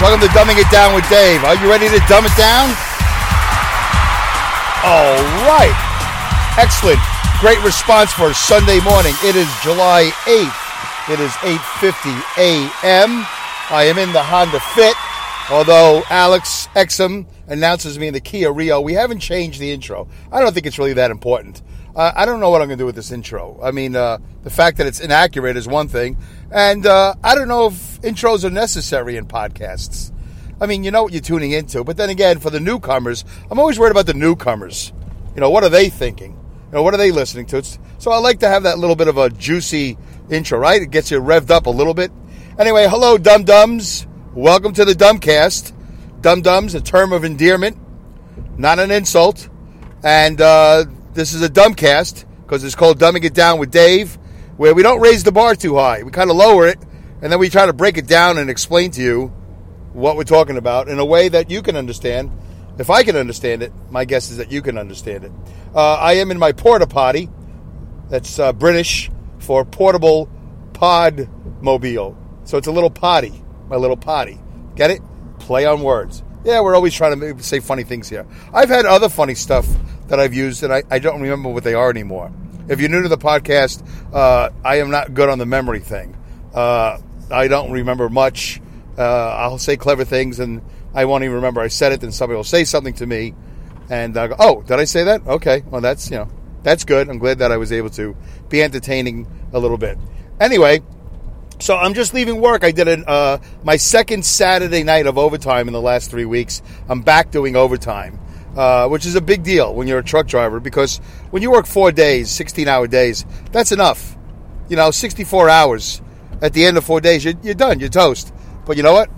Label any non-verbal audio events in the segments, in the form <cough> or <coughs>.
Welcome to Dumbing It Down with Dave. Are you ready to dumb it down? All right. Excellent. Great response for Sunday morning. It is July 8th. It is 8.50 a.m. I am in the Honda Fit, although Alex Exum announces me in the Kia Rio. We haven't changed the intro. I don't think it's really that important. Uh, I don't know what I'm going to do with this intro. I mean, uh, the fact that it's inaccurate is one thing, and uh, I don't know if intros are necessary in podcasts. I mean, you know what you're tuning into, but then again, for the newcomers, I'm always worried about the newcomers. You know, what are they thinking? You know, what are they listening to? It's, so I like to have that little bit of a juicy intro, right? It gets you revved up a little bit. Anyway, hello, dum dums. Welcome to the Dumbcast. Dum dums, a term of endearment, not an insult. And uh, this is a Dumbcast because it's called Dumbing It Down with Dave, where we don't raise the bar too high. We kind of lower it, and then we try to break it down and explain to you what we're talking about in a way that you can understand. If I can understand it, my guess is that you can understand it. Uh, I am in my porta potty. That's uh, British for portable pod mobile. So it's a little potty, my little potty. Get it? Play on words. Yeah, we're always trying to say funny things here. I've had other funny stuff that I've used, and I, I don't remember what they are anymore. If you're new to the podcast, uh, I am not good on the memory thing. Uh, I don't remember much. Uh, I'll say clever things, and I won't even remember I said it. Then somebody will say something to me, and I go, "Oh, did I say that? Okay, well that's you know that's good. I'm glad that I was able to be entertaining a little bit. Anyway, so I'm just leaving work. I did an, uh, my second Saturday night of overtime in the last three weeks. I'm back doing overtime, uh, which is a big deal when you're a truck driver because when you work four days, 16 hour days, that's enough. You know, 64 hours. At the end of four days, you're, you're done. You're toast. But you know what?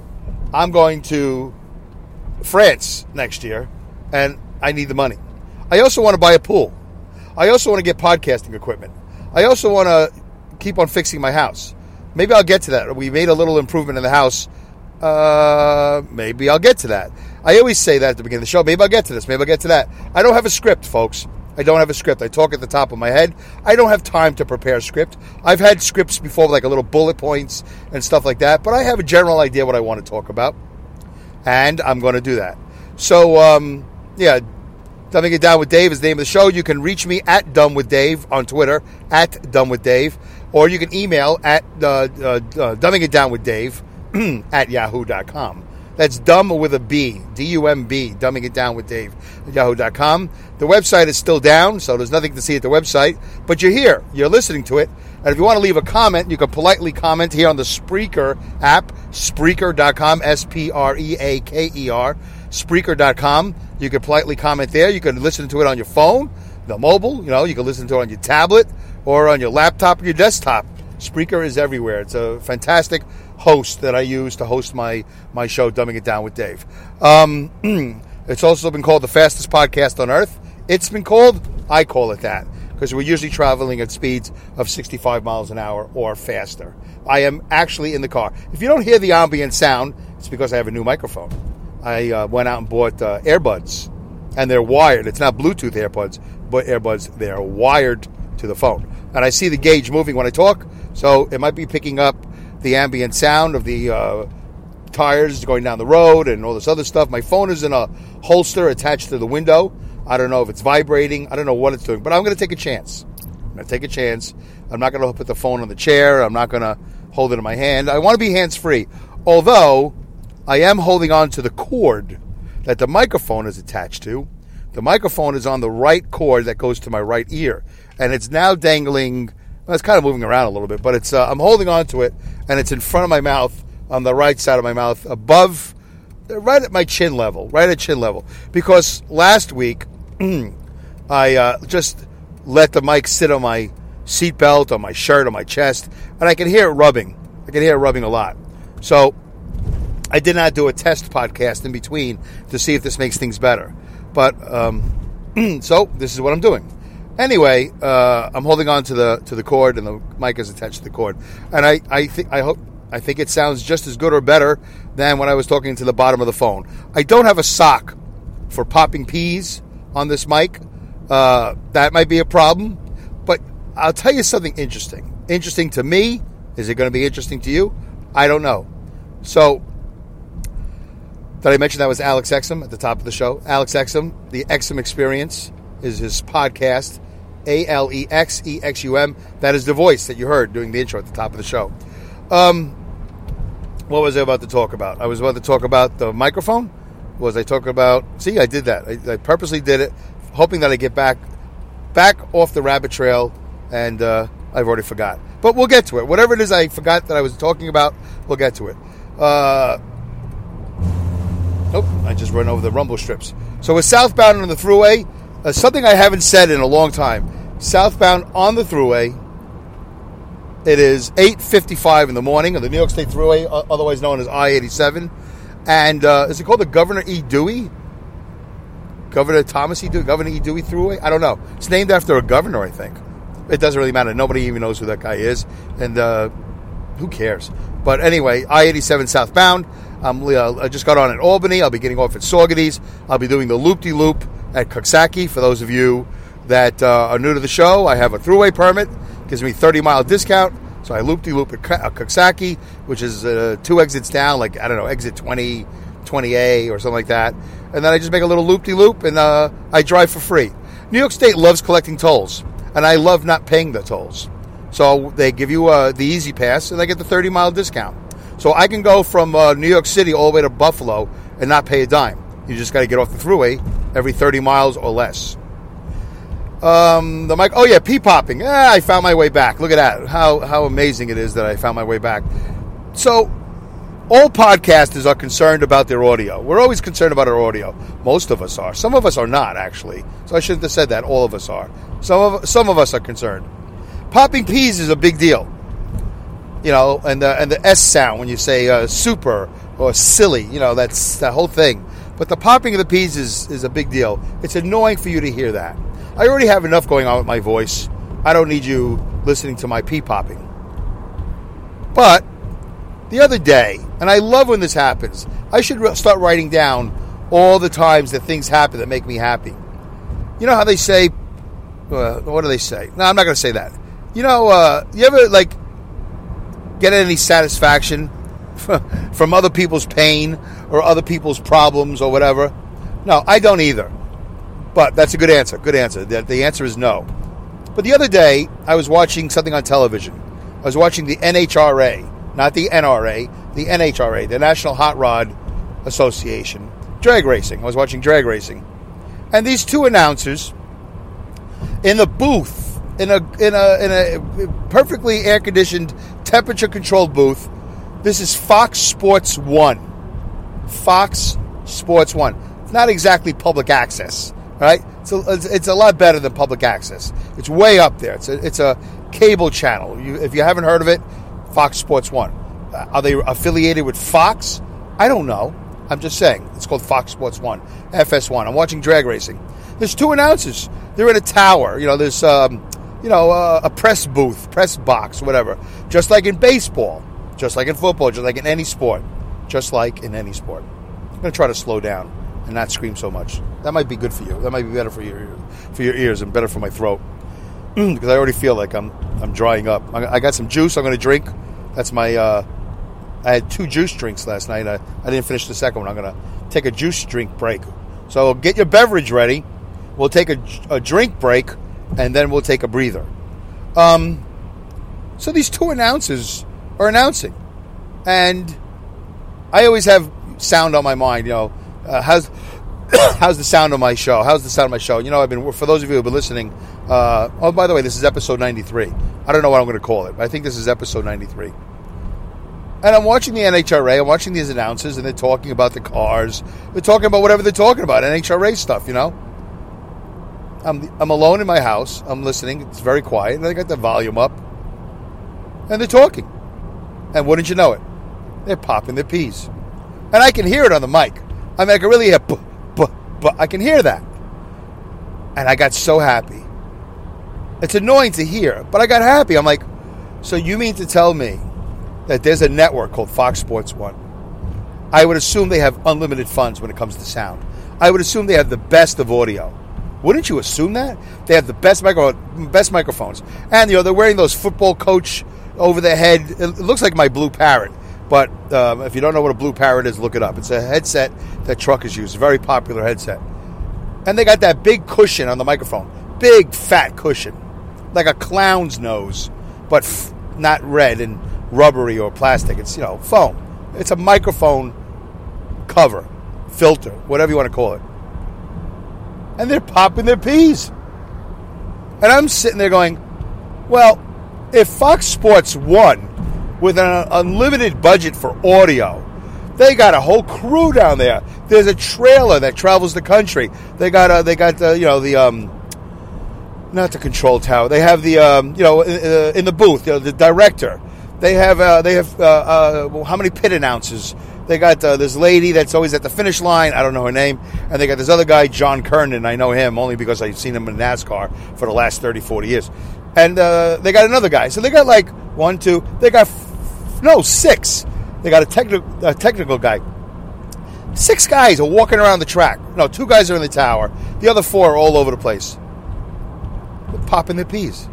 I'm going to France next year, and I need the money. I also want to buy a pool. I also want to get podcasting equipment. I also want to keep on fixing my house. Maybe I'll get to that. We made a little improvement in the house. Uh, maybe I'll get to that. I always say that at the beginning of the show. Maybe I'll get to this. Maybe I'll get to that. I don't have a script, folks. I don't have a script. I talk at the top of my head. I don't have time to prepare a script. I've had scripts before, like a little bullet points and stuff like that, but I have a general idea what I want to talk about, and I'm going to do that. So, um, yeah, Dumbing It Down with Dave is the name of the show. You can reach me at Dumb with Dave on Twitter, at Dumb with Dave, or you can email at uh, uh, uh, Dumbing It Down with Dave <clears throat> at yahoo.com. That's dumb with a B, D U M B, dumbing it down with Dave yahoo.com. The website is still down, so there's nothing to see at the website, but you're here, you're listening to it. And if you want to leave a comment, you can politely comment here on the Spreaker app, Spreaker.com, S P R E A K E R, Spreaker.com. You can politely comment there. You can listen to it on your phone, the mobile, you know, you can listen to it on your tablet or on your laptop or your desktop. Spreaker is everywhere. It's a fantastic host that I use to host my my show, Dumbing It Down with Dave. Um, <clears throat> it's also been called the fastest podcast on earth. It's been called, I call it that, because we're usually traveling at speeds of 65 miles an hour or faster. I am actually in the car. If you don't hear the ambient sound, it's because I have a new microphone. I uh, went out and bought uh, earbuds, and they're wired. It's not Bluetooth earbuds, but earbuds. They're wired to the phone, and I see the gauge moving when I talk, so it might be picking up the ambient sound of the uh, tires going down the road and all this other stuff. My phone is in a holster attached to the window. I don't know if it's vibrating. I don't know what it's doing, but I'm going to take a chance. I'm going to take a chance. I'm not going to put the phone on the chair. I'm not going to hold it in my hand. I want to be hands free. Although I am holding on to the cord that the microphone is attached to. The microphone is on the right cord that goes to my right ear, and it's now dangling. Well, it's kind of moving around a little bit, but it's uh, I'm holding on to it, and it's in front of my mouth on the right side of my mouth, above, right at my chin level, right at chin level. Because last week <clears throat> I uh, just let the mic sit on my seatbelt, on my shirt, on my chest, and I can hear it rubbing. I can hear it rubbing a lot. So I did not do a test podcast in between to see if this makes things better. But um, <clears throat> so this is what I'm doing. Anyway, uh, I'm holding on to the to the cord, and the mic is attached to the cord. And I, I think I hope I think it sounds just as good or better than when I was talking to the bottom of the phone. I don't have a sock for popping peas on this mic. Uh, that might be a problem, but I'll tell you something interesting. Interesting to me. Is it going to be interesting to you? I don't know. So, did I mention that was Alex Exum at the top of the show? Alex Exum, the Exum Experience is his podcast. A L E X E X U M. That is the voice that you heard doing the intro at the top of the show. Um, what was I about to talk about? I was about to talk about the microphone. Was I talking about? See, I did that. I, I purposely did it, hoping that I get back, back off the rabbit trail, and uh, I've already forgot. But we'll get to it. Whatever it is I forgot that I was talking about, we'll get to it. Uh, oh, I just ran over the rumble strips. So we're southbound on the thruway. Uh, something I haven't said in a long time. Southbound on the thruway. It is 8.55 in the morning on the New York State Thruway, otherwise known as I-87. And uh, is it called the Governor E. Dewey? Governor Thomas E. Dewey? Governor E. Dewey Thruway? I don't know. It's named after a governor, I think. It doesn't really matter. Nobody even knows who that guy is. And uh, who cares? But anyway, I-87 southbound. Um, I just got on at Albany. I'll be getting off at Saugerties. I'll be doing the loop-de-loop at Coxsackie. For those of you that uh, are new to the show, I have a thruway permit gives me 30 mile discount. So I loop de loop at Coxsackie, which is uh, two exits down, like, I don't know, exit 20, 20A or something like that. And then I just make a little loop de loop and uh, I drive for free. New York State loves collecting tolls, and I love not paying the tolls. So they give you uh, the E-ZPass and I get the 30 mile discount. So I can go from uh, New York City all the way to Buffalo and not pay a dime. You just got to get off the thruway every 30 miles or less. Um, the mic. Oh yeah, pee popping. Ah, I found my way back. Look at that. How how amazing it is that I found my way back. So, all podcasters are concerned about their audio. We're always concerned about our audio. Most of us are. Some of us are not actually. So I shouldn't have said that. All of us are. Some of some of us are concerned. Popping peas is a big deal. You know, and the and the S sound when you say uh, super or silly. You know, that's the whole thing. But the popping of the peas is is a big deal. It's annoying for you to hear that. I already have enough going on with my voice. I don't need you listening to my pee popping. But the other day, and I love when this happens, I should start writing down all the times that things happen that make me happy. You know how they say, uh, what do they say? No, I'm not going to say that. You know, uh, you ever like get any satisfaction <laughs> from other people's pain or other people's problems or whatever? No, I don't either. But that's a good answer. Good answer. The, the answer is no. But the other day, I was watching something on television. I was watching the NHRA, not the NRA, the NHRA, the National Hot Rod Association, drag racing. I was watching drag racing. And these two announcers in the booth, in a, in a, in a perfectly air conditioned, temperature controlled booth, this is Fox Sports 1. Fox Sports 1. It's not exactly public access right? It's, it's, a lot better than public access. It's way up there. It's a, it's a cable channel. You, if you haven't heard of it, Fox Sports One. Uh, are they affiliated with Fox? I don't know. I'm just saying. It's called Fox Sports One, FS1. I'm watching drag racing. There's two announcers. They're in a tower. You know, there's um, you know uh, a press booth, press box, whatever. Just like in baseball, just like in football, just like in any sport, just like in any sport. I'm gonna try to slow down and not scream so much. That might be good for you. That might be better for your for your ears and better for my throat <clears throat> because I already feel like I'm I'm drying up. I got some juice. I'm going to drink. That's my. Uh, I had two juice drinks last night. I, I didn't finish the second one. I'm going to take a juice drink break. So get your beverage ready. We'll take a, a drink break, and then we'll take a breather. Um, so these two announcers are announcing, and I always have sound on my mind. You know, uh, how's <coughs> how's the sound of my show? How's the sound of my show? You know, I've been for those of you who've been listening. Uh, oh, by the way, this is episode ninety three. I don't know what I'm going to call it. I think this is episode ninety three. And I'm watching the NHRA. I'm watching these announcers, and they're talking about the cars. They're talking about whatever they're talking about, NHRA stuff. You know. I'm I'm alone in my house. I'm listening. It's very quiet. And they got the volume up, and they're talking. And wouldn't you know it, they're popping their peas. and I can hear it on the mic. I mean, I can really hear, but, but, I can hear that, and I got so happy. It's annoying to hear, but I got happy. I'm like, so you mean to tell me that there's a network called Fox Sports One? I would assume they have unlimited funds when it comes to sound. I would assume they have the best of audio. Wouldn't you assume that they have the best micro, best microphones? And you know they're wearing those football coach over the head. It looks like my BlueParrott, but um, if you don't know what a BlueParrott is, look it up. It's a headset that truckers use, very popular headset. And they got that big cushion on the microphone, big fat cushion, like a clown's nose, but f- not red and rubbery or plastic. It's you know foam. It's a microphone cover, filter, whatever you want to call it. And they're popping their peas. And I'm sitting there going, well, if Fox Sports One with an unlimited budget for audio, they got a whole crew down there. There's a trailer that travels the country. They got a, they got the, you know the um, not the control tower. They have the um, you know in, the booth, you know, the director. They have uh, they have uh, uh, how many pit announcers? They got uh, this lady that's always at the finish line. I don't know her name. And they got this other guy, John Kernan. I know him only because I've seen him in NASCAR for the last 30, 40 years. And uh, they got another guy. So they got like one, two. They got no six. They got a, techni- a technical guy. Six guys are walking around the track. No, two guys are in the tower. The other four are all over the place. They're popping their peas.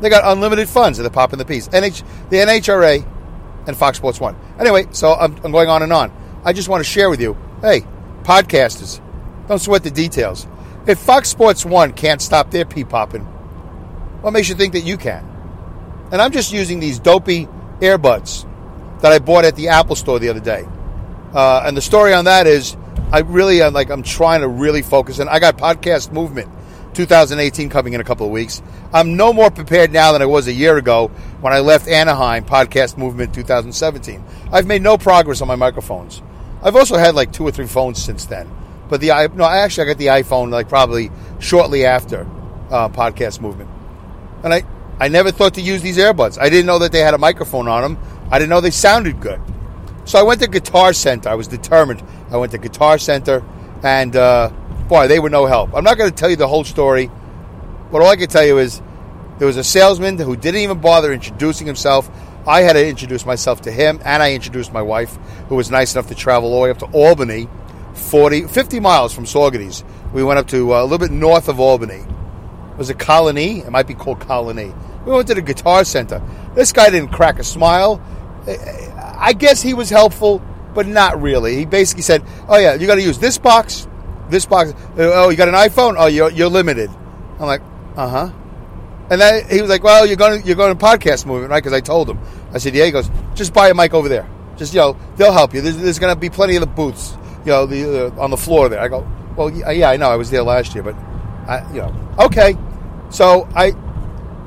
They got unlimited funds. and They're popping the peas. NH, the NHRA and Fox Sports One. Anyway, so I'm, I'm going on and on. I just want to share with you, hey, podcasters, don't sweat the details. If Fox Sports One can't stop their pee popping, what makes you think that you can? And I'm just using these dopey earbuds that I bought at the Apple Store the other day. Uh, and the story on that is, I really am like I'm trying to really focus, and I got podcast movement 2018 coming in a couple of weeks. I'm no more prepared now than I was a year ago when I left Anaheim Podcast Movement 2017. I've made no progress on my microphones. I've also had like two or three phones since then. But the I no, actually I got the iPhone like probably shortly after uh, Podcast Movement, and I I never thought to use these earbuds. I didn't know that they had a microphone on them. I didn't know they sounded good. So I went to Guitar Center. I was determined. I went to Guitar Center, and uh, boy, they were no help. I'm not going to tell you the whole story, but all I can tell you is there was a salesman who didn't even bother introducing himself. I had to introduce myself to him, and I introduced my wife, who was nice enough to travel all the way up to Albany, 40, 50 miles from Saugerties. We went up to uh, a little bit north of Albany. Was it Colonie? It might be called Colonie. We went to the Guitar Center. This guy didn't crack a smile. I guess he was helpful, but not really. He basically said, "Oh yeah, you got to use this box, this box. Oh, you got an iPhone? Oh, you're, you're limited." I'm like, "Uh huh." And then he was like, "Well, you're going to you're going to podcast movement, right?" Because I told him. I said, "Yeah." He goes, "Just buy a mic over there. Just you know, they'll help you. There's, there's going to be plenty of the booths, you know, the uh, on the floor there." I go, "Well, yeah, I know. I was there last year, but I, you know, okay." So I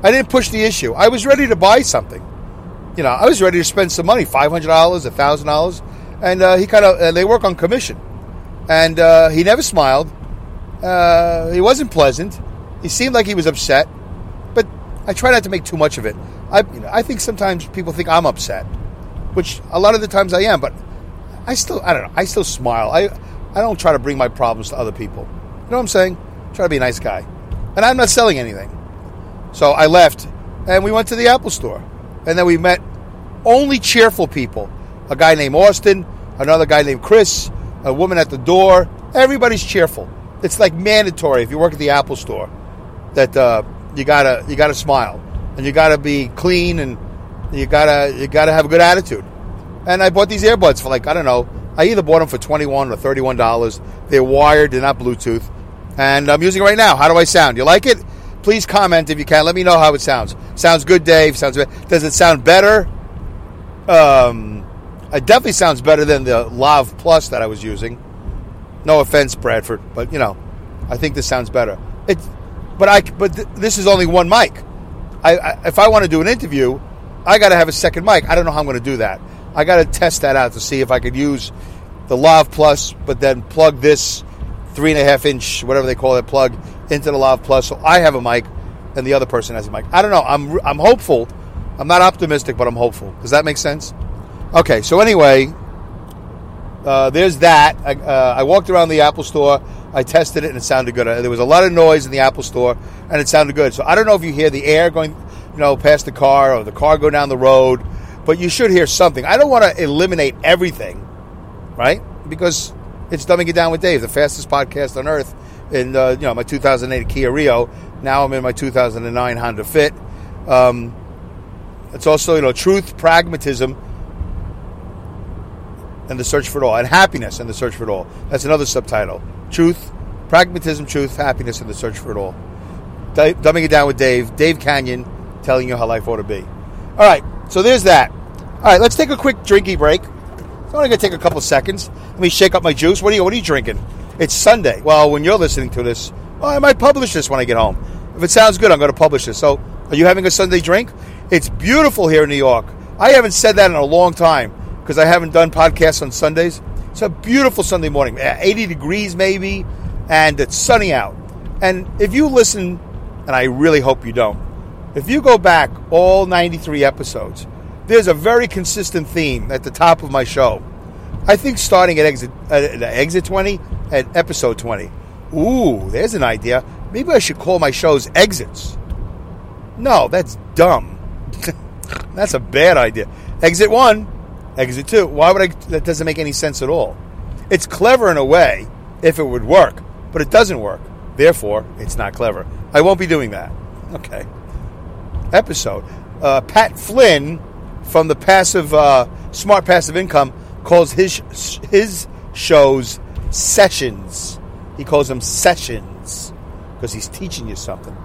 I didn't push the issue. I was ready to buy something. You know, I was ready to spend some money, five hundred dollars, a thousand dollars, and uh, he kind of and they work on commission, and uh, he never smiled. Uh, he wasn't pleasant. He seemed like he was upset, but I try not to make too much of it. I you know, I think sometimes people think I'm upset, which a lot of the times I am, but I still I don't know. I still smile. I I don't try to bring my problems to other people. You know what I'm saying? try to be a nice guy, and I'm not selling anything. So I left, and we went to the Apple store, and then we met only cheerful people. A guy named Austin, another guy named Chris, a woman at the door. Everybody's cheerful. It's like mandatory if you work at the Apple store that uh, you gotta you gotta smile and you gotta be clean and you gotta you gotta have a good attitude. And I bought these earbuds for like I don't know. I either bought them for twenty one or thirty one dollars. They're wired, they're not Bluetooth, and I'm using it right now. How do I sound? You like it? Please comment if you can. Let me know how it sounds. Sounds good, Dave. Sounds. Does it sound better? Um, it definitely sounds better than the Lav Plus that I was using. No offense, Bradford, but you know, I think this sounds better. It, but I, but th- this is only one mic. I, I if I want to do an interview, I got to have a second mic. I don't know how I'm going to do that. I got to test that out to see if I could use the Lav Plus, but then plug this three and a half inch, whatever they call it, plug into the Lav Plus. So I have a mic, and the other person has a mic. I don't know. I'm I'm hopeful. I'm not optimistic, but I'm hopeful. Does that make sense? Okay. So anyway, uh, there's that. I, uh, I walked around the Apple Store. I tested it and it sounded good. Uh, There was a lot of noise in the Apple Store and it sounded good. So I don't know if you hear the air going, you know, past the car or the car go down the road, but you should hear something. I don't want to eliminate everything, right? Because it's dumbing it down with Dave, the fastest podcast on earth. In uh, you know my 2008 Kia Rio. Now I'm in my 2009 Honda Fit. Um, it's also you know truth, pragmatism, and the search for it all, and happiness and the search for it all. That's another subtitle: truth, pragmatism, truth, happiness, and the search for it all. D- dumbing it down with Dave, Dave Kanyan, telling you how life ought to be. All right, so there's that. All right, let's take a quick drinky break. It's only going to take a couple seconds. Let me shake up my juice. What are you What are you drinking? It's Sunday. Well, when you're listening to this, well, I might publish this when I get home. If it sounds good, I'm going to publish this. So, are you having a Sunday drink? It's beautiful here in New York. I haven't said that in a long time because I haven't done podcasts on Sundays. It's a beautiful Sunday morning, Uh, 80 degrees maybe, and it's sunny out. And if you listen, and I really hope you don't, if you go back all 93 episodes, there's a very consistent theme at the top of my show. I think starting at exit at exit 20 at episode 20. Ooh, there's an idea. Maybe I should call my shows exits. No, that's dumb. <laughs> that's a bad idea. Exit 1, exit 2. Why would I that doesn't make any sense at all. It's clever in a way if it would work, but it doesn't work. Therefore, it's not clever. I won't be doing that. Okay. Episode. Uh, Pat Flynn from the passive uh, smart passive income calls his his shows sessions. He calls them sessions because he's teaching you something.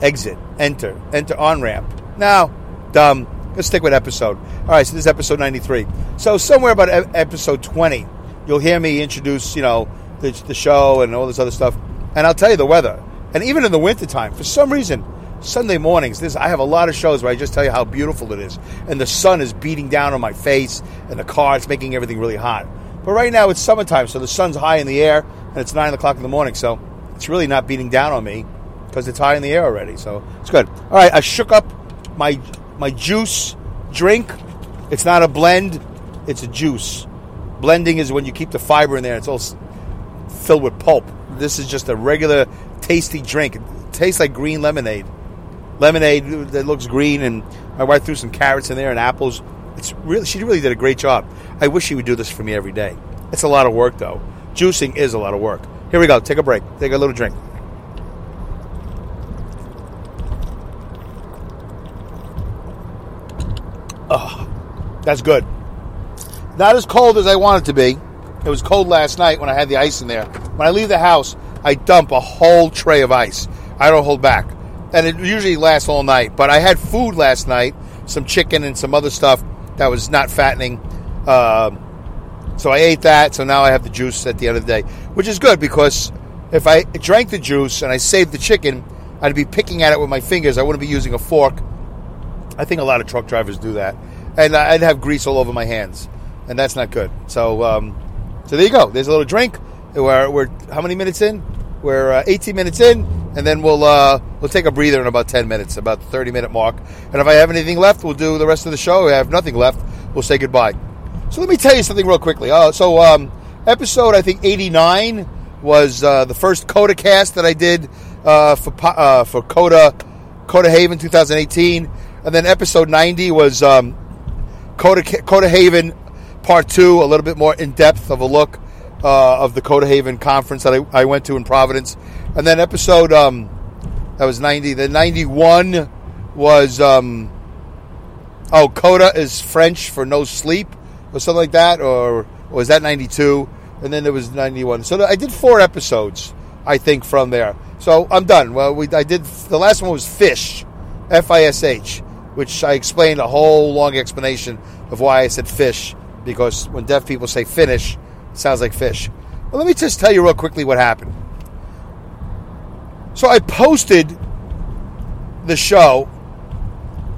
Exit, enter, enter on ramp. Now, dumb. Let's stick with episode. All right, so this is episode 93. So somewhere about episode 20, you'll hear me introduce, you know, the, the show and all this other stuff. And I'll tell you the weather. And even in the wintertime, for some reason, Sunday mornings, this I have a lot of shows where I just tell you how beautiful it is. And the sun is beating down on my face and the car, it's making everything really hot. But right now it's summertime, so the sun's high in the air and it's 9 o'clock in the morning, so it's really not beating down on me because it's high in the air already. So it's good. All right, I shook up my my juice drink. It's not a blend, it's a juice. Blending is when you keep the fiber in there. It's all filled with pulp. This is just a regular tasty drink. It tastes like green lemonade. Lemonade uh, that looks green, and my wife threw some carrots in there and apples. It's really she really did a great job. I wish she would do this for me every day. It's a lot of work though. Juicing is a lot of work. Here we go. Take a break. Take a little drink. That's good. Not as cold as I want it to be. It was cold last night when I had the ice in there. When I leave the house, I dump a whole tray of ice. I don't hold back. And it usually lasts all night. But I had food last night, some chicken and some other stuff that was not fattening. Um, so I ate that. So now I have the juice at the end of the day, which is good because if I drank the juice and I saved the chicken, I'd be picking at it with my fingers. I wouldn't be using a fork. I think a lot of truck drivers do that, and I'd have grease all over my hands, and that's not good. So, um, so there you go. There's a little drink. We're, we're how many minutes in? We're uh, 18 minutes in, and then we'll uh, we'll take a breather in about 10 minutes, about the 30 minute mark. And if I have anything left, we'll do the rest of the show. If I have nothing left, we'll say goodbye. So let me tell you something real quickly. Uh, so um, episode I think 89 was uh, the first Coda cast that I did uh, for uh, for Coda Coda Haven 2018, and then episode 90 was um, Coda Coda Haven Part Two, a little bit more in depth of a look uh, of the Coda Haven conference that I, I went to in Providence, and then episode um, that was 90. The 91 was um, oh Coda is French for no sleep or something like that, or, or was that 92? And then there was 91. So I did four episodes, I think, from there. So I'm done. Well, we I did the last one was Fish, F I S H, which I explained a whole long explanation of why I said fish because when deaf people say finish, sounds like fish. Well, let me just tell you real quickly what happened. So I posted the show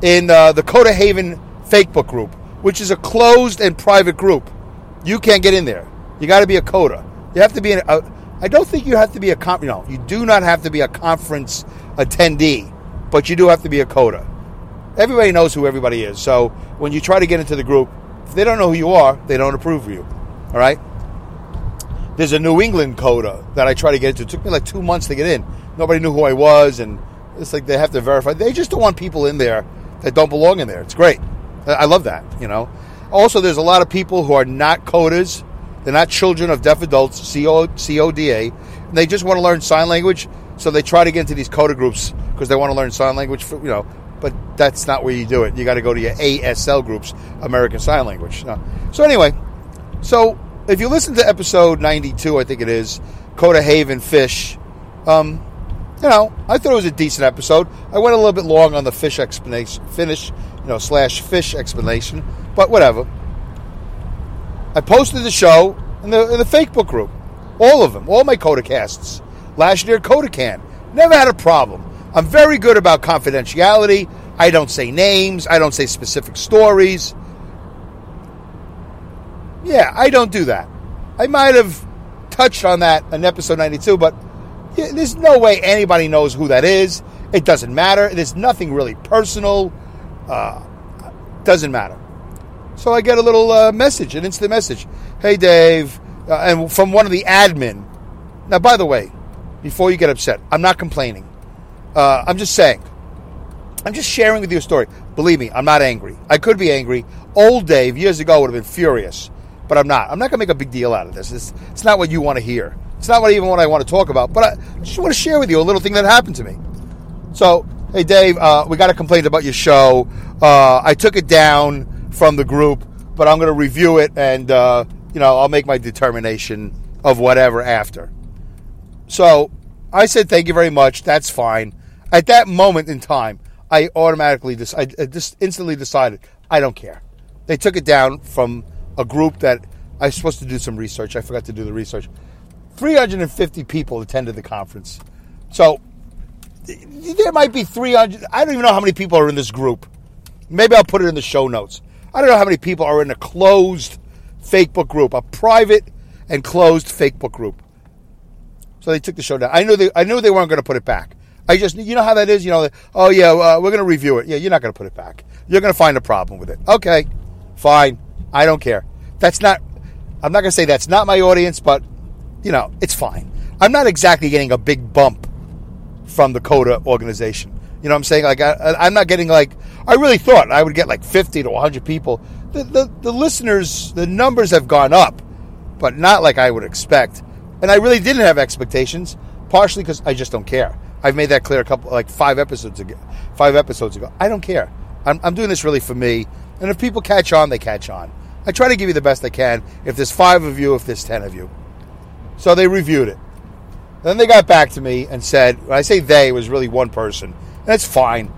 in uh, the Coda Haven Facebook group, which is a closed and private group. You can't get in there. You got to be a Coda. You have to be an. A, I don't think you have to be a con. You know, you do not have to be a conference attendee, but you do have to be a Coda. Everybody knows who everybody is. So when you try to get into the group, If they don't know who you are, they don't approve of you. All right? There's a New England coda that I try to get into. It took me like two months to get in. Nobody knew who I was, and it's like they have to verify. They just don't want people in there that don't belong in there. It's great. I love that, you know. Also, there's a lot of people who are not codas. They're not children of deaf adults, CODA, and they just want to learn sign language. So they try to get into these coda groups because they want to learn sign language, for, you know. But that's not where you do it. You got to go to your ASL groups, American Sign Language. So anyway, so if you listen to episode 92, I think it is, Coda Haven Fish, um, you know, I thought it was a decent episode. I went a little bit long on the fish explanation, finish, you know, slash fish explanation, but whatever. I posted the show in the, in the Facebook group. All of them, all my Coda casts. Last year, Coda Can. Never had a problem. I'm very good about confidentiality. I don't say names. I don't say specific stories. Yeah, I don't do that. I might have touched on that in episode 92, but there's no way anybody knows who that is. It doesn't matter. There's nothing really personal. Uh, doesn't matter. So I get a little uh, message, an instant message. Hey, Dave. Uh, and from one of the admin. Now, by the way, before you get upset, I'm not complaining. Uh, I'm just saying. I'm just sharing with you a story. Believe me, I'm not angry. I could be angry. Old Dave, years ago, would have been furious but I'm not. I'm not going to make a big deal out of this. It's, it's not what you want to hear. It's not what even what I want to talk about. But I just want to share with you a little thing that happened to me. So, hey Dave, uh, we got a complaint about your show. Uh, I took it down from the group, but I'm going to review it and uh, you know I'll make my determination of whatever after. So I said thank you very much. That's fine. At that moment in time, I automatically just I just instantly decided I don't care. They took it down from a group that I was supposed to do some research. I forgot to do the research. 350 people attended the conference. So there might be 300. I don't even know how many people are in this group. Maybe I'll put it in the show notes. I don't know how many people are in a closed Facebook group, a private and closed Facebook group. So they took the show down. I knew they, I knew they weren't going to put it back. I just, you know how that is. You know, oh yeah, uh, we're going to review it. Yeah, you're not going to put it back. You're going to find a problem with it. Okay, fine. I don't care. That's not, I'm not going to say that's not my audience, but, you know, it's fine. I'm not exactly getting a big bump from the CODA organization. You know what I'm saying? Like, I, am not getting like, I really thought I would get like 50 to 100 people. The, the, the listeners, the numbers have gone up, but not like I would expect. And I really didn't have expectations, partially because I just don't care. I've made that clear a couple, like five episodes ago. Five episodes ago, I don't care. I'm, I'm doing this really for me, and if people catch on, they catch on. I try to give you the best I can. If there's five of you, if there's ten of you. So they reviewed it. Then they got back to me and said, when I say they, was really one person. That's fine.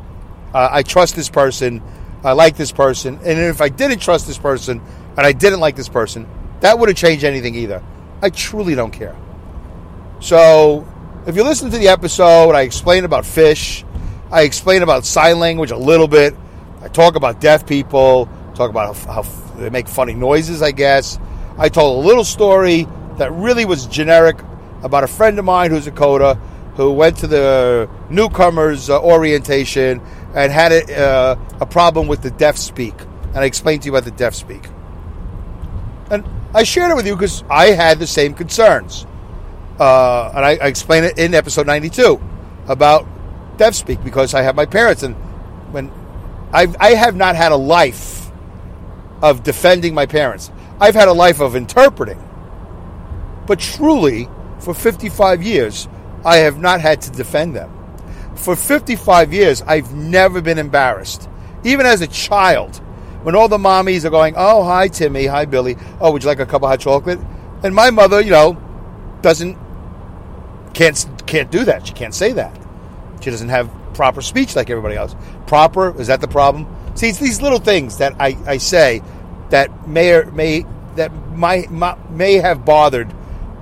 Uh, I trust this person. I like this person. And if I didn't trust this person and I didn't like this person, that wouldn't change anything either. I truly don't care. So if you listen to the episode, I explain about fish. I explain about sign language a little bit. I talk about deaf people, talk about how, how they make funny noises, I guess. I told a little story that really was generic about a friend of mine who's a coda who went to the newcomers uh, orientation and had a, uh, a problem with the deaf speak. And I explained to you about the deaf speak. And I shared it with you because I had the same concerns. Uh, and I, I explained it in episode 92 about deaf speak because I have my parents. And when I've, I have not had a life of defending my parents. I've had a life of interpreting. But truly, for 55 years, I have not had to defend them. For 55 years, I've never been embarrassed. Even as a child, when all the mommies are going, oh, hi, Timmy, hi, Billy, oh, would you like a cup of hot chocolate? And my mother, you know, doesn't, can't, can't do that. She can't say that. She doesn't have proper speech like everybody else. Proper, is that the problem? See, it's these little things that I, I say that may or may that might, may have bothered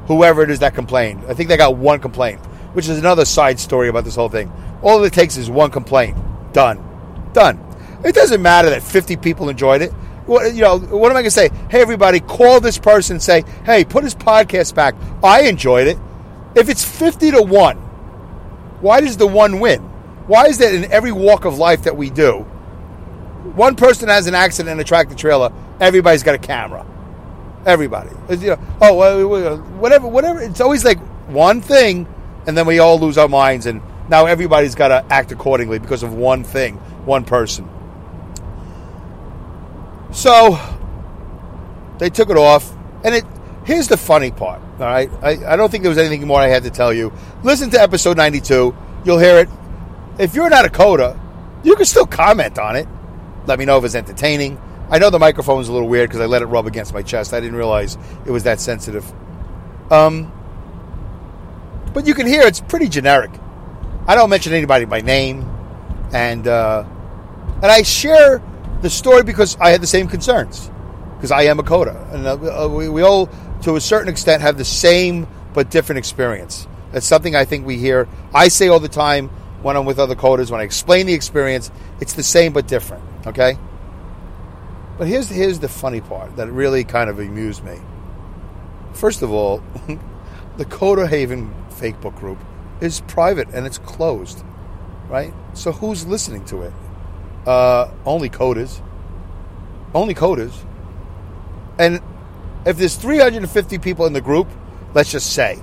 whoever it is that complained. I think they got one complaint, which is another side story about this whole thing. All it takes is one complaint. Done. Done. It doesn't matter that 50 people enjoyed it. What, you know, what am I going to say? Hey, everybody, call this person and say, hey, put his podcast back. I enjoyed it. If it's 50 to 1, why does the one win? Why is that in every walk of life that we do? One person has an accident in a tractor trailer, everybody's got a camera. Everybody. You know, oh, whatever, whatever. It's always like one thing, and then we all lose our minds, and now everybody's got to act accordingly because of one thing, one person. So they took it off, and it. Here's the funny part. All right, I, I don't think there was anything more I had to tell you. Listen to episode 92. You'll hear it. If you're not a coda, you can still comment on it. Let me know if it's entertaining. I know the microphone's a little weird because I let it rub against my chest. I didn't realize it was that sensitive. Um, but you can hear it's pretty generic. I don't mention anybody by name, and uh, and I share the story because I had the same concerns because I am a coda, and uh, we, we all, to a certain extent, have the same but different experience. That's something I think we hear. I say all the time when I'm with other codas when I explain the experience. It's the same but different. Okay. But here's here's the funny part that really kind of amused me. First of all, <laughs> the Coda Haven Facebook group is private and it's closed, right? So who's listening to it? Uh, only codas. Only codas. And if there's 350 people in the group, let's just say,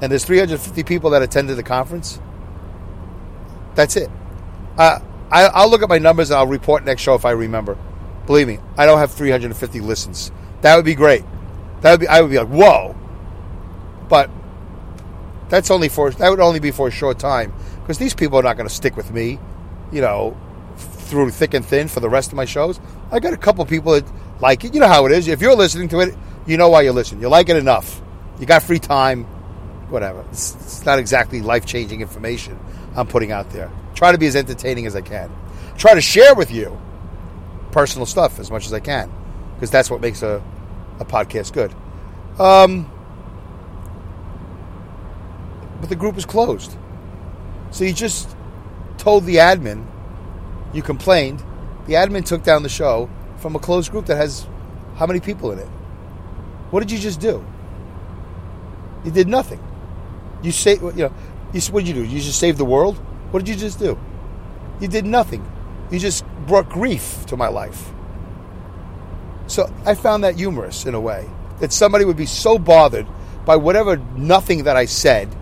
and there's 350 people that attended the conference, that's it. Uh, I, I'll look at my numbers and I'll report next show if I remember. Believe me, I don't have 350 listens. That would be great. That would be. I would be like, whoa. But that's only for that would only be for a short time because these people are not going to stick with me, you know, through thick and thin for the rest of my shows. I got a couple people that like it. You know how it is. If you're listening to it, you know why you're listening. You like it enough. You got free time. Whatever. It's, it's not exactly life changing information I'm putting out there. Try to be as entertaining as I can. Try to share with you personal stuff as much as I can because that's what makes a, a podcast good. Um, but the group is closed. So you just told the admin you complained. The admin took down the show from a closed group that has how many people in it? What did you just do? You did nothing. You say, you know, you, what did you do? You just saved the world? What did you just do? You did nothing. You just brought grief to my life. So I found that humorous in a way that somebody would be so bothered by whatever nothing that I said,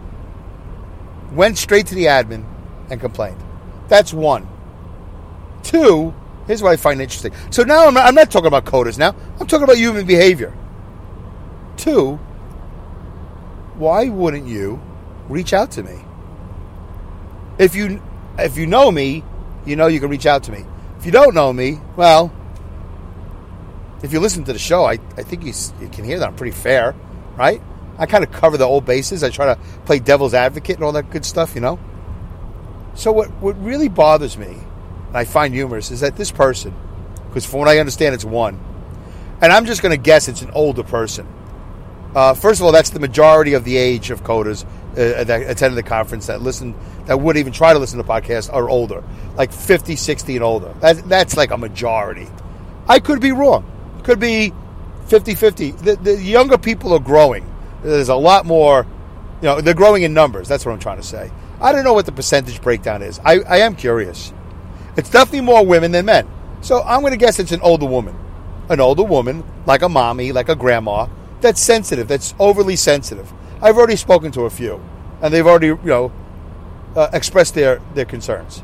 went straight to the admin and complained. That's one. Two, here's what I find interesting. So now I'm not, I'm not talking about codas now, I'm talking about human behavior. Two, why wouldn't you reach out to me? If you if you know me, you know you can reach out to me. If you don't know me, well, if you listen to the show, I, I think you, you can hear that I'm pretty fair, right? I kind of cover the old bases. I try to play devil's advocate and all that good stuff, you know? So, what, what really bothers me, and I find humorous, is that this person, because from what I understand, it's one, and I'm just going to guess it's an older person. Uh, first of all, that's the majority of the age of codas uh, that attended the conference that listen that would even try to listen to podcasts are older, like 50, 60 and older. That, that's like a majority. I could be wrong. Could be 50 50. The, the younger people are growing. There's a lot more, you know, they're growing in numbers. That's what I'm trying to say. I don't know what the percentage breakdown is. I, I am curious. It's definitely more women than men. So I'm going to guess it's an older woman. An older woman, like a mommy, like a grandma, that's sensitive, that's overly sensitive. I've already spoken to a few, and they've already, you know, uh, expressed their, their concerns.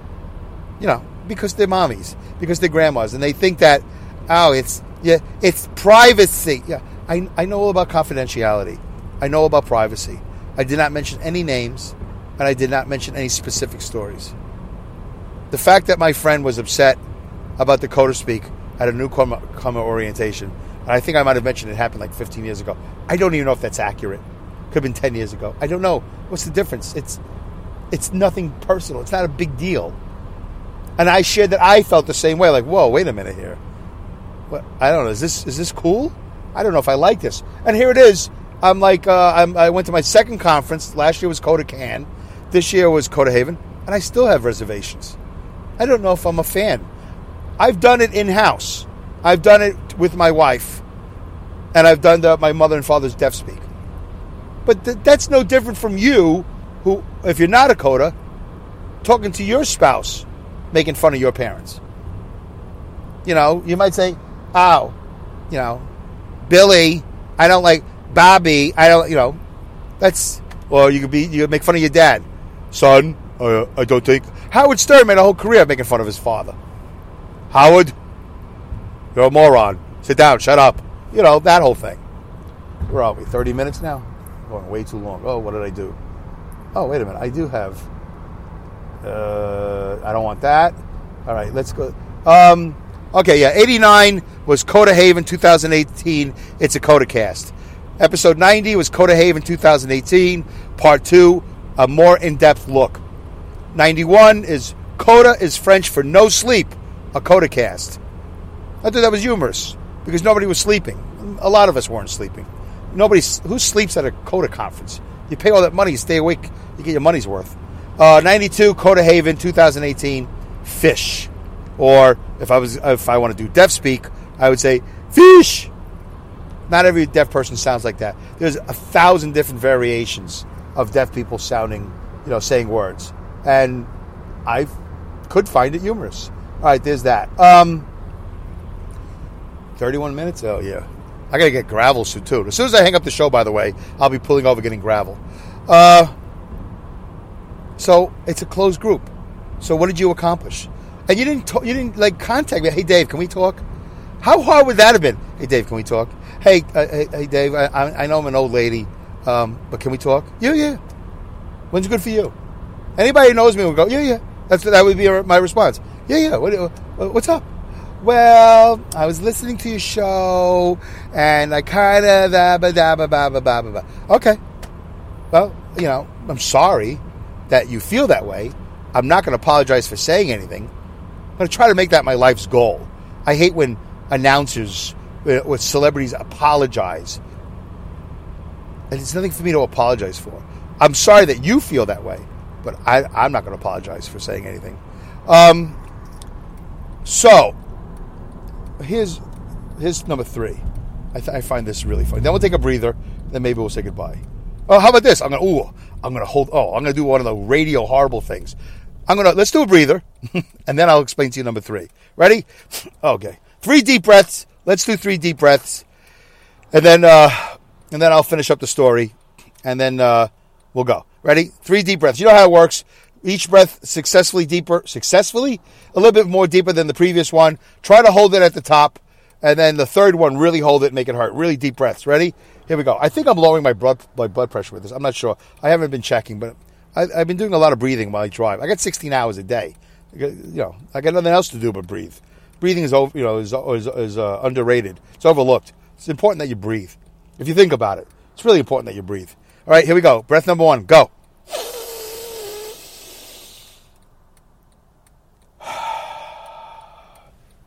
You know, because they're mommies, because they're grandmas, and they think that, oh, it's yeah, it's privacy. Yeah, I, I know all about confidentiality. I know about privacy. I did not mention any names, and I did not mention any specific stories. The fact that my friend was upset about the Coda Speak at a newcomer orientation, and I think I might have mentioned it happened like 15 years ago. I don't even know if that's accurate. Could have been 10 years ago. I don't know. What's the difference? It's it's nothing personal. It's not a big deal. And I shared that I felt the same way. Like, whoa, wait a minute here. What? I don't know. Is this is this cool? I don't know if I like this. And here it is. I'm like, uh, I'm, i went to my second conference. Last year was Coda Can. This year was Coda Haven, and I still have reservations. I don't know if I'm a fan. I've done it in house. I've done it with my wife, and I've done the, my mother and father's deaf speak. But th- that's no different from you who, if you're not a coda, talking to your spouse, making fun of your parents. You know, you might say, oh, you know, Billy. I don't like Bobby. I don't, you know, that's, or you could be, you could make fun of your dad. Son, uh, I don't think. Howard Stern made a whole career making fun of his father. Howard, you're a moron. Sit down, shut up. You know, that whole thing. Where are we? 30 minutes now? Going way too long. Oh, what did I do? Oh, wait a minute. I do have. Uh, I don't want that. All right, let's go. Um, okay, yeah. 89 was Coda Haven 2018. It's a Coda cast. Episode 90 was Coda Haven 2018. Part 2, a more in depth look. 91 is Coda is French for no sleep, a Coda cast. I thought that was humorous because nobody was sleeping. A lot of us weren't sleeping. Nobody who sleeps at a Coda conference. You pay all that money, you stay awake, you get your money's worth. Uh, 92 Coda Haven 2018 Fish, or if I was if I want to do deaf speak, I would say fish. Not every deaf person sounds like that. There's a thousand different variations of deaf people sounding, you know, saying words, and I could find it humorous. All right, there's that. Um, 31 minutes? Oh, yeah. I got to get gravel soon, too. As soon as I hang up the show, by the way, I'll be pulling over getting gravel. Uh, so it's a closed group. So what did you accomplish? And you didn't talk, you didn't like contact me. Hey Dave, can we talk? How hard would that have been? Hey Dave, can we talk? Hey, uh, hey, hey, Dave, I, I, know I'm an old lady, um, but can we talk? Yeah, yeah. When's good for you? Anybody who knows me will go, yeah, yeah. That's that would be my response. Yeah, yeah. What, what's up? Well, I was listening to your show, and I kind of da ba da ba ba ba ba ba. Okay. Well, you know, I'm sorry that you feel that way. I'm not going to apologize for saying anything. I'm going to try to make that my life's goal. I hate when announcers, uh, with celebrities, apologize. And it's nothing for me to apologize for. I'm sorry that you feel that way, but I, am not going to apologize for saying anything. Um, so, here's here's number three. I, th- I, find this really funny. Then we'll take a breather. Then maybe we'll say goodbye. Oh, how about this? I'm gonna. Ooh, I'm gonna hold. Oh, I'm gonna do one of the radio horrible things. I'm gonna. Let's do a breather, <laughs> and then I'll explain to you number three. Ready? <laughs> Okay. Three deep breaths. Let's do three deep breaths, and then uh, and then I'll finish up the story, and then uh, we'll go. Ready? Three deep breaths. You know how it works. Each breath successfully deeper, successfully a little bit more deeper than the previous one. Try to hold it at the top, and then the third one really hold it, make it hurt. Really deep breaths. Ready? Here we go. I think I'm lowering my blood my blood pressure with this. I'm not sure. I haven't been checking, but I, have been doing a lot of breathing while I drive. I got 16 hours a day. you know, I got nothing else to do but breathe. Breathing is over, you know, is is, is uh, underrated. It's overlooked. It's important that you breathe. If you think about it, it's really important that you breathe. All right, here we go. Breath number one. Go.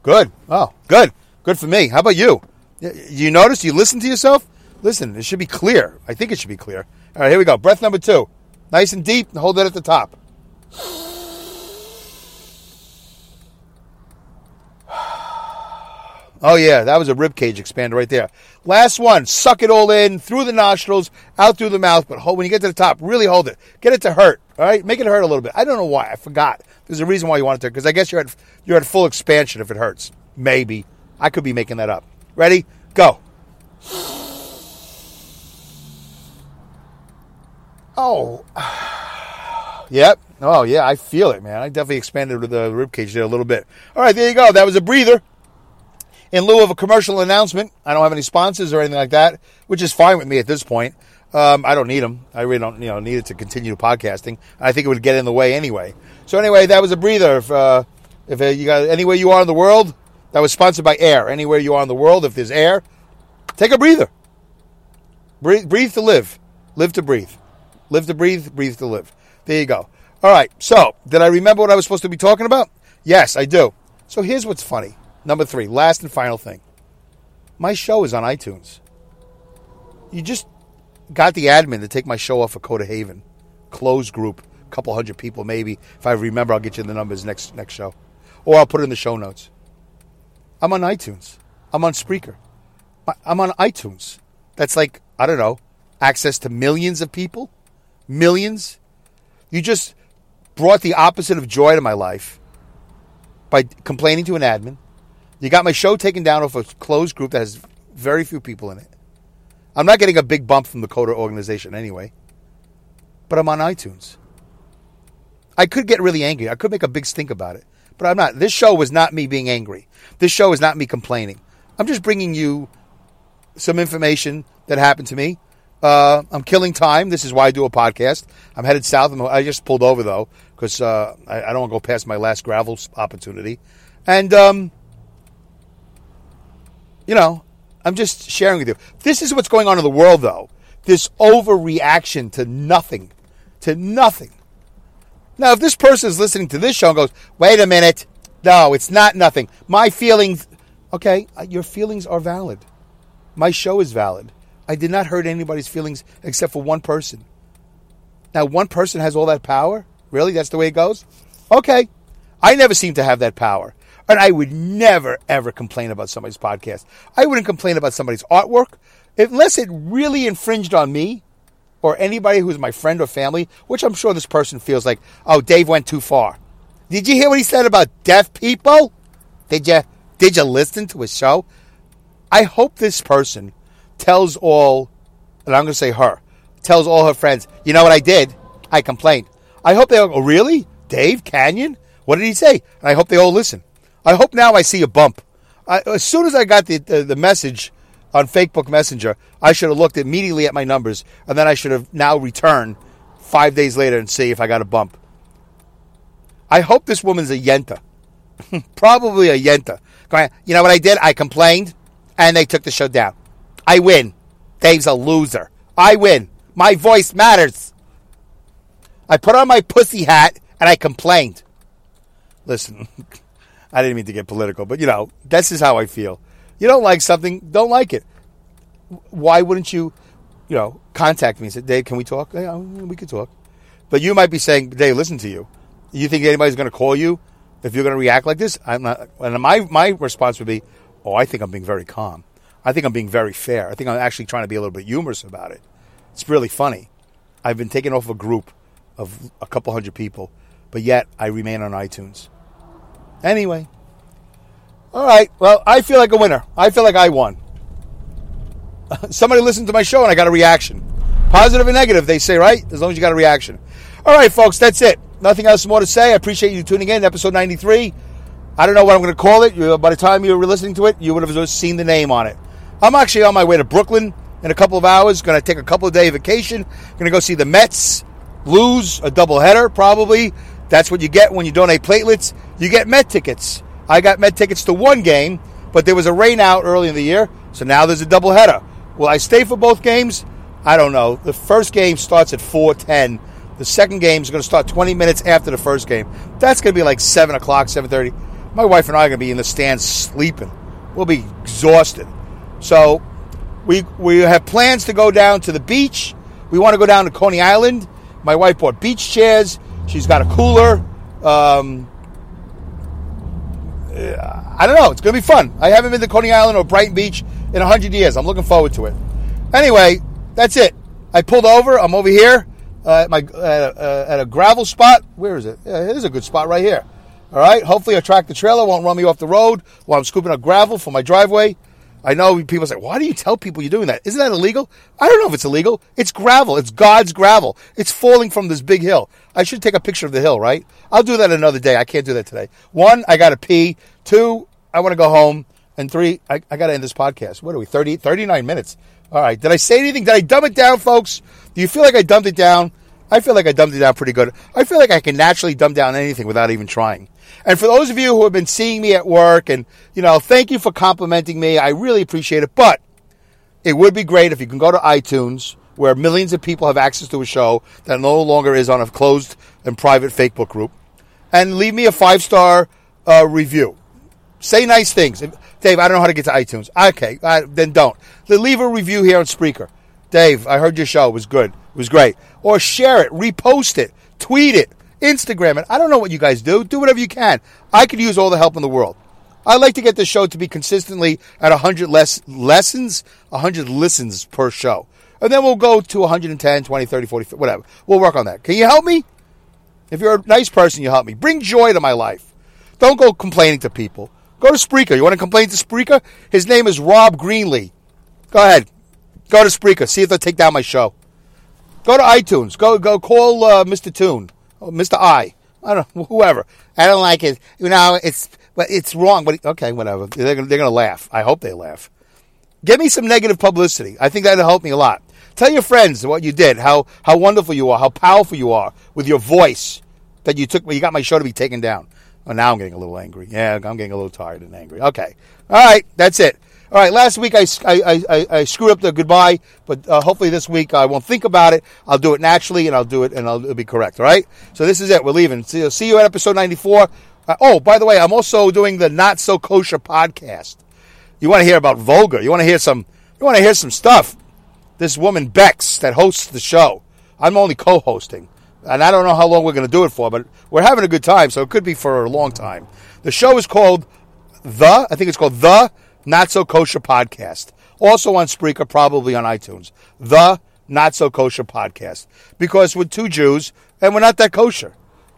Good. Oh, good. Good for me. How about you? You notice? You listen to yourself? Listen, it should be clear. I think it should be clear. All right, here we go. Breath number two. Nice and deep. And hold it at the top. <sighs> Oh, yeah, that was a rib cage expander right there. Last one. Suck it all in through the nostrils, out through the mouth, but hold, when you get to the top, really hold it. Get it to hurt. All right, make it hurt a little bit. I don't know why. I forgot. There's a reason why you want it to, because I guess you're at you're at full expansion if it hurts. Maybe I could be making that up. Ready? Go. Oh. <sighs> Yep. Oh yeah, I feel it, man. I definitely expanded the rib cage there a little bit. All right, there you go. That was a breather. In lieu of a commercial announcement, I don't have any sponsors or anything like that, which is fine with me at this point. Um, I don't need them. I really don't, you know, need it to continue podcasting. I think it would get in the way anyway. So anyway, that was a breather. If, uh, if uh, you got anywhere you are in the world, that was sponsored by Air. Anywhere you are in the world, if there's air, take a breather. Breathe, breathe to live, live to breathe, live to breathe, breathe to live. There you go. All right. So, did I remember what I was supposed to be talking about? Yes, I do. So here's what's funny. Number three, last and final thing. My show is on iTunes. You just got the admin to take my show off of Coda Haven. Closed group, a couple hundred people maybe. If I remember, I'll get you the numbers next next show. Or I'll put it in the show notes. I'm on iTunes. I'm on Spreaker. I'm on iTunes. That's like, I don't know, access to millions of people? Millions? You just brought the opposite of joy to my life by complaining to an admin. You got my show taken down off a closed group that has Very few people in it. I'm not getting a big bump from the Coda organization anyway. But I'm on iTunes. I could get really angry. I could make a big stink about it. But I'm not. This show was not me being angry. This show is not me complaining. I'm just bringing you some information that happened to me. Uh, I'm killing time. This is why I do a podcast. I'm headed south. I just pulled over though because uh, I, I, don't want to go past my last gravel opportunity. And um, you know, I'm just sharing with you. This is what's going on in the world, though. This overreaction to nothing, to nothing. Now, if this person is listening to this show and goes, "Wait a minute, no, it's not nothing. My feelings." Okay, uh, your feelings are valid. My show is valid. I did not hurt anybody's feelings except for one person. Now, one person has all that power? Really? That's the way it goes? Okay. I never seem to have that power. And I would never, ever complain about somebody's podcast. I wouldn't complain about somebody's artwork unless it really infringed on me or anybody who's my friend or family, which I'm sure this person feels like, oh, Dave went too far. Did you hear what he said about deaf people? Did you did you listen to his show? I hope this person tells all, and I'm going to say her, tells all her friends, you know what I did? I complained. I hope they all go, oh, really? Dave Kanyan? What did he say? And I hope they all listen. I hope now I see a bump. I, as soon as I got the, the, the message on Facebook Messenger, I should have looked immediately at my numbers, and then I should have now returned five days later and see if I got a bump. I hope this woman's a yenta. <laughs> Probably a yenta. You know what I did? I complained, and they took the show down. I win. Dave's a loser. I win. My voice matters. I put on my pussy hat and I complained. Listen, <laughs> I didn't mean to get political, but you know, this is how I feel. You don't like something, don't like it. Why wouldn't you, you know, contact me and say, Dave, can we talk? Yeah, we could talk. But you might be saying, Dave, listen to you. You think anybody's going to call you if you're going to react like this? I'm not. And my my response would be, oh, I think I'm being very calm. I think I'm being very fair. I think I'm actually trying to be a little bit humorous about it. It's really funny. I've been taken off a group of a couple hundred people, but yet I remain on iTunes. Anyway. All right. Well, I feel like a winner. I feel like I won. <laughs> Somebody listened to my show and I got a reaction. Positive and negative, they say, right? As long as you got a reaction. All right, folks, that's it. Nothing else more to say. I appreciate you tuning in. Episode 93. I don't know what I'm going to call it. By the time you were listening to it, you would have seen the name on it. I'm actually on my way to Brooklyn in a couple of hours. Going to take a couple of day vacation. Going to go see the Mets lose a doubleheader, probably. That's what you get when you donate platelets. You get Met tickets. I got Met tickets to one game, but there was a rain out early in the year, so now there's a doubleheader. Will I stay for both games? I don't know. The first game starts at 4:10. The second game is going to start 20 minutes after the first game. That's going to be like 7 o'clock, 7:30. My wife and I are going to be in the stands sleeping. We'll be exhausted. So we we have plans to go down to the beach. We want to go down to Coney Island. My wife bought beach chairs. She's got a cooler. Um, I don't know. It's going to be fun. I haven't been to Coney Island or Brighton Beach in 100 years. I'm looking forward to it. Anyway, that's it. I pulled over. I'm over here uh, at, my, uh, uh, at a gravel spot. Where is it? Yeah, it is a good spot right here. All right. Hopefully, a tractor trailer won't run me off the road while I'm scooping up gravel for my driveway. I know people say, why do you tell people you're doing that? Isn't that illegal? I don't know if it's illegal. It's gravel. It's God's gravel. It's falling from this big hill. I should take a picture of the hill, right? I'll do that another day. I can't do that today. One, I got to pee. Two, I want to go home. And three, I, I got to end this podcast. What are we, 30, 39 minutes? All right. Did I say anything? Did I dumb it down, folks? Do you feel like I dumbed it down? I feel like I dumbed it down pretty good. I feel like I can naturally dumb down anything without even trying. And for those of you who have been seeing me at work and, you know, thank you for complimenting me. I really appreciate it. But it would be great if you can go to iTunes where millions of people have access to a show that no longer is on a closed and private Facebook group and leave me a five star uh, review. Say nice things. Dave, I don't know how to get to iTunes. Okay, uh, then don't. Then leave a review here on Spreaker. Dave, I heard your show. It was good. It was great. Or share it, repost it, tweet it, Instagram it. I don't know what you guys do. Do whatever you can. I could use all the help in the world. I like to get the show to be consistently at 100 less lessons, 100 listens per show. And then we'll go to 110, 20, 30, 40, whatever. We'll work on that. Can you help me? If you're a nice person, you help me. Bring joy to my life. Don't go complaining to people. Go to Spreaker. You want to complain to Spreaker? His name is Rob Greenlee. Go ahead. Go to Spreaker. See if they'll take down my show. Go to iTunes. Go go call uh, Mr. Tune, oh, Mr. I. I don't know, whoever. I don't like it. You know, it's but it's wrong. But okay, whatever. They're gonna, they're gonna laugh. I hope they laugh. Give me some negative publicity. I think that'll help me a lot. Tell your friends what you did, how how wonderful you are, how powerful you are with your voice that you took. You got my show to be taken down. Oh, now I'm getting a little angry. Yeah, I'm getting a little tired and angry. Okay, all right, that's it. All right, last week I, I, I, I screwed up the goodbye, but uh, hopefully this week I won't think about it. I'll do it naturally and I'll do it and I'll, it'll be correct. All right, so this is it. We're leaving. See, see you at episode 94. Uh, oh, by the way, I'm also doing the Not So Kosher podcast. You want to hear about vulgar? You want to hear some? You want to hear some stuff? This woman Bex that hosts the show. I'm only co-hosting, and I don't know how long we're going to do it for, but we're having a good time, so it could be for a long time. The show is called the. I think it's called the Not So Kosher Podcast. Also on Spreaker, probably on iTunes. The Not So Kosher Podcast. Because we're two Jews and we're not that kosher.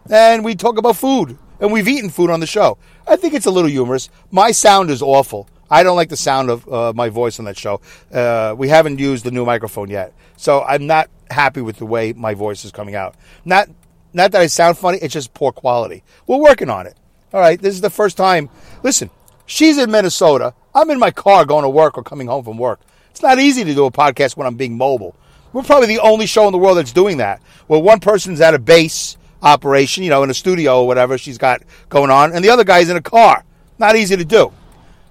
And we talk about food. And we've eaten food on the show. I think it's a little humorous. My sound is awful. I don't like the sound of uh, my voice on that show. Uh, we haven't used the new microphone yet. So I'm not happy with the way my voice is coming out. Not, not that I sound funny, it's just poor quality. We're working on it. All right, this is the first time. Listen, she's in Minnesota. I'm in my car going to work or coming home from work. It's not easy to do a podcast when I'm being mobile. We're probably the only show in the world that's doing that. Where one person's at a base operation, you know, in a studio or whatever she's got going on, and the other guy's in a car. Not easy to do.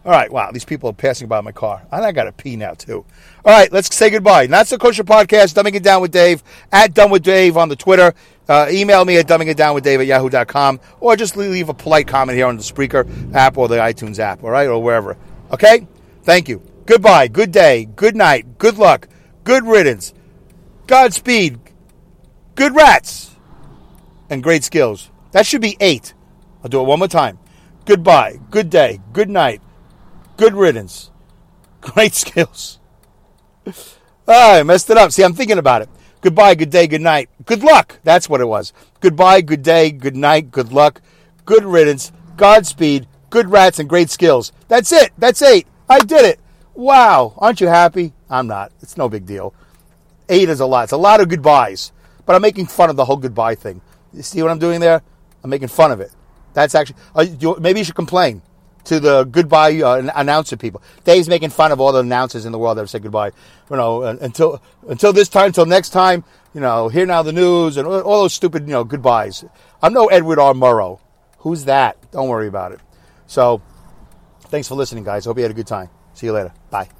All right, wow, these people are passing by my car. And I got to pee now, too. All right, let's say goodbye. Not So Kosher Podcast, Dumbing It Down with Dave, at Dumb with Dave on the Twitter. Uh, email me at dumbingitdownwithdave at yahoo.com, or just leave a polite comment here on the Spreaker app or the iTunes app, all right, or wherever. Okay? Thank you. Goodbye, good day, good night, good luck, good riddance, Godspeed, good rats, and great skills. That should be eight. I'll do it one more time. Goodbye, good day, good night, good riddance, <laughs> great skills. Oh, I messed it up. See, I'm thinking about it. Goodbye, good day, good night, good luck. That's what it was. Goodbye, good day, good night, good luck, good riddance, Godspeed, good rats, and great skills. That's it. That's eight. I did it. Wow. Aren't you happy? I'm not. It's no big deal. Eight is a lot. It's a lot of goodbyes. But I'm making fun of the whole goodbye thing. You see what I'm doing there? I'm making fun of it. That's actually, uh, maybe you should complain to the goodbye uh, announcer people. Dave's making fun of all the announcers in the world that have said goodbye. You know, until until this time, until next time. You know, here now the news and all those stupid you know goodbyes. I'm no Edward R. Murrow. Who's that? Don't worry about it. So, thanks for listening, guys. Hope you had a good time. See you later. Bye.